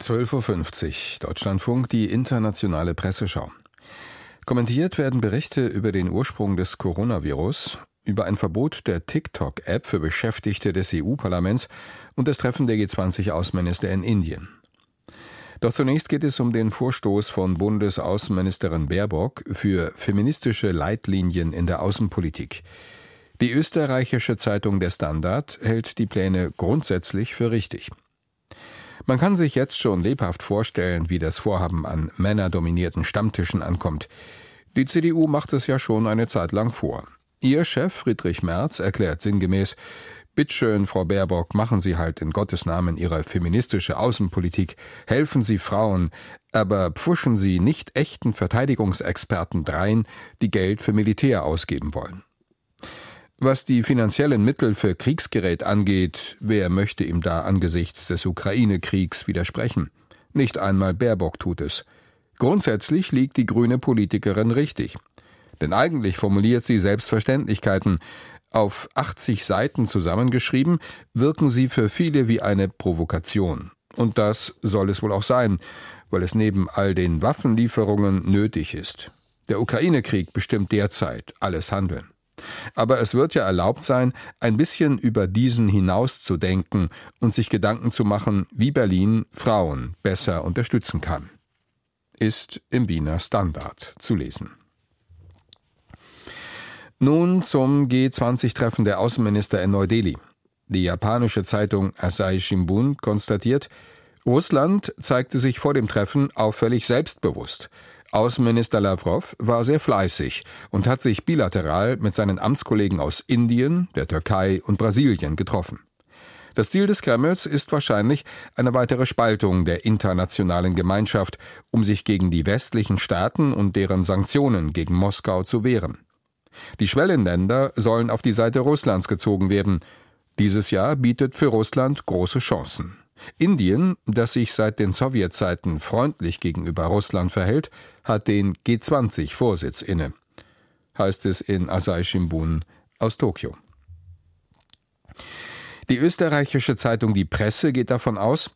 12.50 Uhr Deutschlandfunk, die internationale Presseschau. Kommentiert werden Berichte über den Ursprung des Coronavirus, über ein Verbot der TikTok-App für Beschäftigte des EU-Parlaments und das Treffen der G20-Außenminister in Indien. Doch zunächst geht es um den Vorstoß von Bundesaußenministerin Baerbock für feministische Leitlinien in der Außenpolitik. Die österreichische Zeitung Der Standard hält die Pläne grundsätzlich für richtig. Man kann sich jetzt schon lebhaft vorstellen, wie das Vorhaben an männerdominierten Stammtischen ankommt. Die CDU macht es ja schon eine Zeit lang vor. Ihr Chef Friedrich Merz erklärt sinngemäß, Bitteschön, Frau Baerbock, machen Sie halt in Gottes Namen Ihre feministische Außenpolitik, helfen Sie Frauen, aber pfuschen Sie nicht echten Verteidigungsexperten drein, die Geld für Militär ausgeben wollen. Was die finanziellen Mittel für Kriegsgerät angeht, wer möchte ihm da angesichts des Ukraine-Kriegs widersprechen? Nicht einmal Baerbock tut es. Grundsätzlich liegt die grüne Politikerin richtig. Denn eigentlich formuliert sie Selbstverständlichkeiten. Auf 80 Seiten zusammengeschrieben, wirken sie für viele wie eine Provokation. Und das soll es wohl auch sein, weil es neben all den Waffenlieferungen nötig ist. Der Ukraine-Krieg bestimmt derzeit alles Handeln. Aber es wird ja erlaubt sein, ein bisschen über diesen hinaus zu denken und sich Gedanken zu machen, wie Berlin Frauen besser unterstützen kann. Ist im Wiener Standard zu lesen. Nun zum G20-Treffen der Außenminister in Neu-Delhi. Die japanische Zeitung Asahi Shimbun konstatiert, Russland zeigte sich vor dem Treffen auffällig selbstbewusst. Außenminister Lavrov war sehr fleißig und hat sich bilateral mit seinen Amtskollegen aus Indien, der Türkei und Brasilien getroffen. Das Ziel des Kremls ist wahrscheinlich eine weitere Spaltung der internationalen Gemeinschaft, um sich gegen die westlichen Staaten und deren Sanktionen gegen Moskau zu wehren. Die Schwellenländer sollen auf die Seite Russlands gezogen werden. Dieses Jahr bietet für Russland große Chancen. Indien, das sich seit den Sowjetzeiten freundlich gegenüber Russland verhält, hat den G20-Vorsitz inne, heißt es in Asahi Shimbun aus Tokio. Die österreichische Zeitung Die Presse geht davon aus,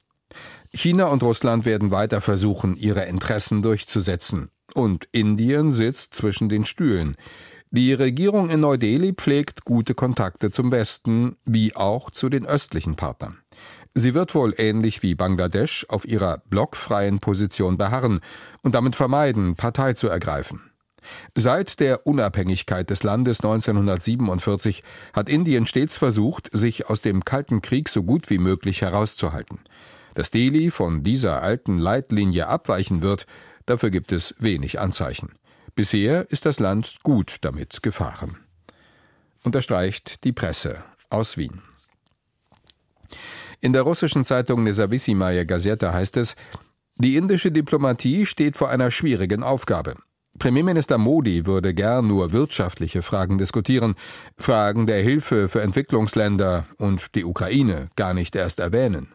China und Russland werden weiter versuchen, ihre Interessen durchzusetzen. Und Indien sitzt zwischen den Stühlen. Die Regierung in Neu-Delhi pflegt gute Kontakte zum Westen wie auch zu den östlichen Partnern. Sie wird wohl ähnlich wie Bangladesch auf ihrer blockfreien Position beharren und damit vermeiden, Partei zu ergreifen. Seit der Unabhängigkeit des Landes 1947 hat Indien stets versucht, sich aus dem Kalten Krieg so gut wie möglich herauszuhalten. Dass Delhi von dieser alten Leitlinie abweichen wird, dafür gibt es wenig Anzeichen. Bisher ist das Land gut damit gefahren. Unterstreicht die Presse aus Wien. In der russischen Zeitung Nezawissimaya Gazeta heißt es, die indische Diplomatie steht vor einer schwierigen Aufgabe. Premierminister Modi würde gern nur wirtschaftliche Fragen diskutieren, Fragen der Hilfe für Entwicklungsländer und die Ukraine gar nicht erst erwähnen.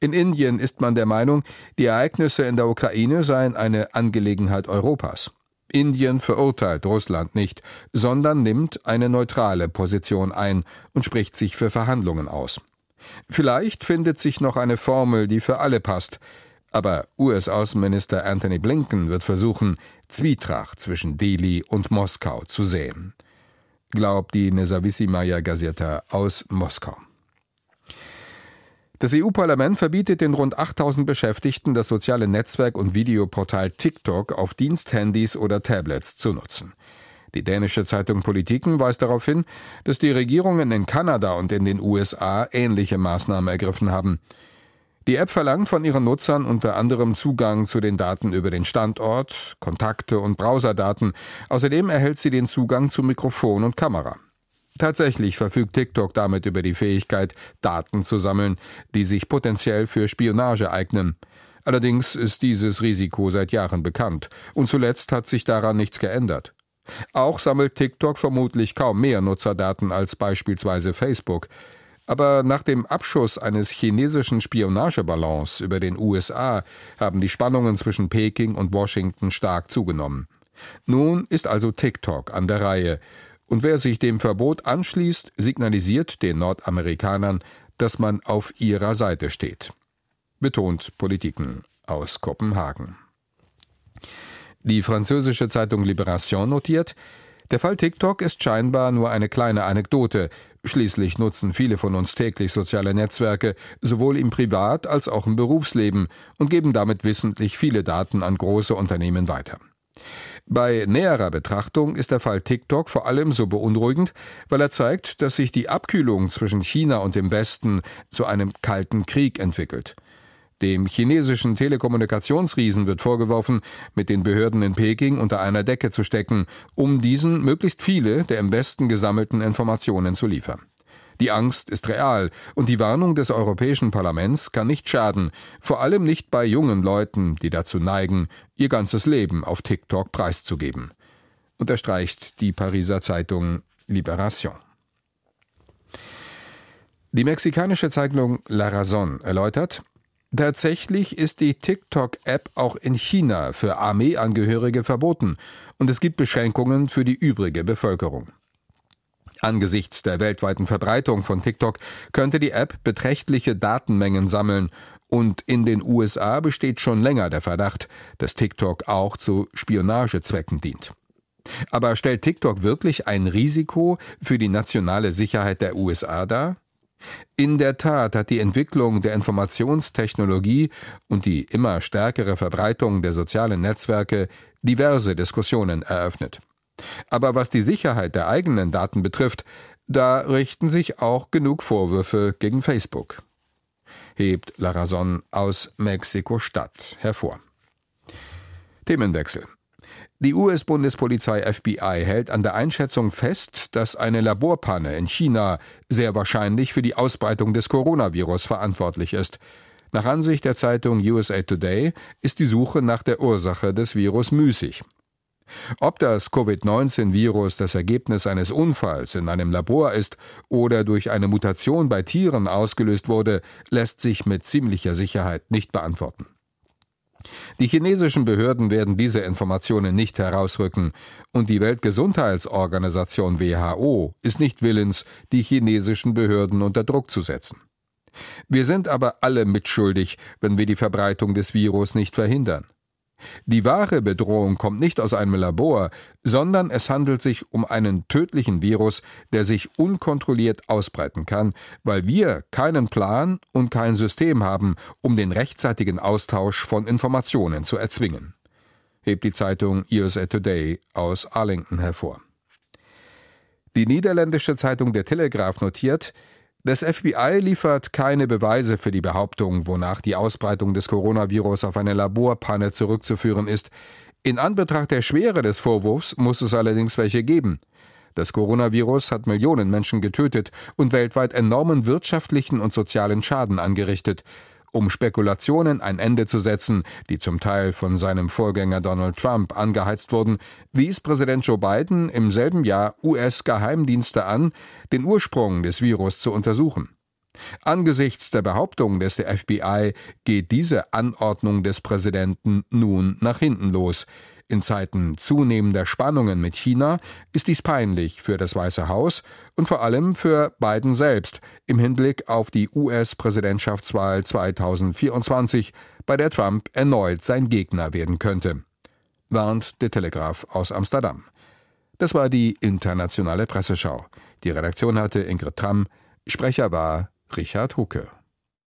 In Indien ist man der Meinung, die Ereignisse in der Ukraine seien eine Angelegenheit Europas. Indien verurteilt Russland nicht, sondern nimmt eine neutrale Position ein und spricht sich für Verhandlungen aus. Vielleicht findet sich noch eine Formel, die für alle passt, aber US-Außenminister Anthony Blinken wird versuchen, Zwietracht zwischen Delhi und Moskau zu säen. Glaubt die Nezawissimaya Gazeta aus Moskau. Das EU-Parlament verbietet den rund 8000 Beschäftigten, das soziale Netzwerk und Videoportal TikTok auf Diensthandys oder Tablets zu nutzen. Die dänische Zeitung Politiken weist darauf hin, dass die Regierungen in Kanada und in den USA ähnliche Maßnahmen ergriffen haben. Die App verlangt von ihren Nutzern unter anderem Zugang zu den Daten über den Standort, Kontakte und Browserdaten. Außerdem erhält sie den Zugang zu Mikrofon und Kamera. Tatsächlich verfügt TikTok damit über die Fähigkeit, Daten zu sammeln, die sich potenziell für Spionage eignen. Allerdings ist dieses Risiko seit Jahren bekannt, und zuletzt hat sich daran nichts geändert. Auch sammelt TikTok vermutlich kaum mehr Nutzerdaten als beispielsweise Facebook. Aber nach dem Abschuss eines chinesischen Spionageballons über den USA haben die Spannungen zwischen Peking und Washington stark zugenommen. Nun ist also TikTok an der Reihe, und wer sich dem Verbot anschließt, signalisiert den Nordamerikanern, dass man auf ihrer Seite steht. betont Politiken aus Kopenhagen. Die französische Zeitung Libération notiert, der Fall TikTok ist scheinbar nur eine kleine Anekdote. Schließlich nutzen viele von uns täglich soziale Netzwerke, sowohl im Privat- als auch im Berufsleben, und geben damit wissentlich viele Daten an große Unternehmen weiter. Bei näherer Betrachtung ist der Fall TikTok vor allem so beunruhigend, weil er zeigt, dass sich die Abkühlung zwischen China und dem Westen zu einem kalten Krieg entwickelt. Dem chinesischen Telekommunikationsriesen wird vorgeworfen, mit den Behörden in Peking unter einer Decke zu stecken, um diesen möglichst viele der im Westen gesammelten Informationen zu liefern. Die Angst ist real und die Warnung des Europäischen Parlaments kann nicht schaden, vor allem nicht bei jungen Leuten, die dazu neigen, ihr ganzes Leben auf TikTok preiszugeben. Unterstreicht die Pariser Zeitung Libération. Die mexikanische Zeitung La Razón erläutert, Tatsächlich ist die TikTok-App auch in China für Armeeangehörige verboten und es gibt Beschränkungen für die übrige Bevölkerung. Angesichts der weltweiten Verbreitung von TikTok könnte die App beträchtliche Datenmengen sammeln und in den USA besteht schon länger der Verdacht, dass TikTok auch zu Spionagezwecken dient. Aber stellt TikTok wirklich ein Risiko für die nationale Sicherheit der USA dar? In der Tat hat die Entwicklung der Informationstechnologie und die immer stärkere Verbreitung der sozialen Netzwerke diverse Diskussionen eröffnet. Aber was die Sicherheit der eigenen Daten betrifft, da richten sich auch genug Vorwürfe gegen Facebook. Hebt La Razón aus Mexiko-Stadt hervor. Themenwechsel. Die US-Bundespolizei FBI hält an der Einschätzung fest, dass eine Laborpanne in China sehr wahrscheinlich für die Ausbreitung des Coronavirus verantwortlich ist. Nach Ansicht der Zeitung USA Today ist die Suche nach der Ursache des Virus müßig. Ob das Covid-19-Virus das Ergebnis eines Unfalls in einem Labor ist oder durch eine Mutation bei Tieren ausgelöst wurde, lässt sich mit ziemlicher Sicherheit nicht beantworten. Die chinesischen Behörden werden diese Informationen nicht herausrücken, und die Weltgesundheitsorganisation WHO ist nicht willens, die chinesischen Behörden unter Druck zu setzen. Wir sind aber alle mitschuldig, wenn wir die Verbreitung des Virus nicht verhindern. Die wahre Bedrohung kommt nicht aus einem Labor, sondern es handelt sich um einen tödlichen Virus, der sich unkontrolliert ausbreiten kann, weil wir keinen Plan und kein System haben, um den rechtzeitigen Austausch von Informationen zu erzwingen. Hebt die Zeitung USA Today aus Arlington hervor. Die niederländische Zeitung Der Telegraph notiert, das FBI liefert keine Beweise für die Behauptung, wonach die Ausbreitung des Coronavirus auf eine Laborpanne zurückzuführen ist. In Anbetracht der Schwere des Vorwurfs muss es allerdings welche geben. Das Coronavirus hat Millionen Menschen getötet und weltweit enormen wirtschaftlichen und sozialen Schaden angerichtet um Spekulationen ein Ende zu setzen, die zum Teil von seinem Vorgänger Donald Trump angeheizt wurden, wies Präsident Joe Biden im selben Jahr US-Geheimdienste an, den Ursprung des Virus zu untersuchen. Angesichts der Behauptung des FBI geht diese Anordnung des Präsidenten nun nach hinten los. In Zeiten zunehmender Spannungen mit China ist dies peinlich für das Weiße Haus und vor allem für Biden selbst im Hinblick auf die US-Präsidentschaftswahl 2024, bei der Trump erneut sein Gegner werden könnte. Warnt der Telegraph aus Amsterdam. Das war die internationale Presseschau. Die Redaktion hatte Ingrid Tramm, Sprecher war Richard Hucke.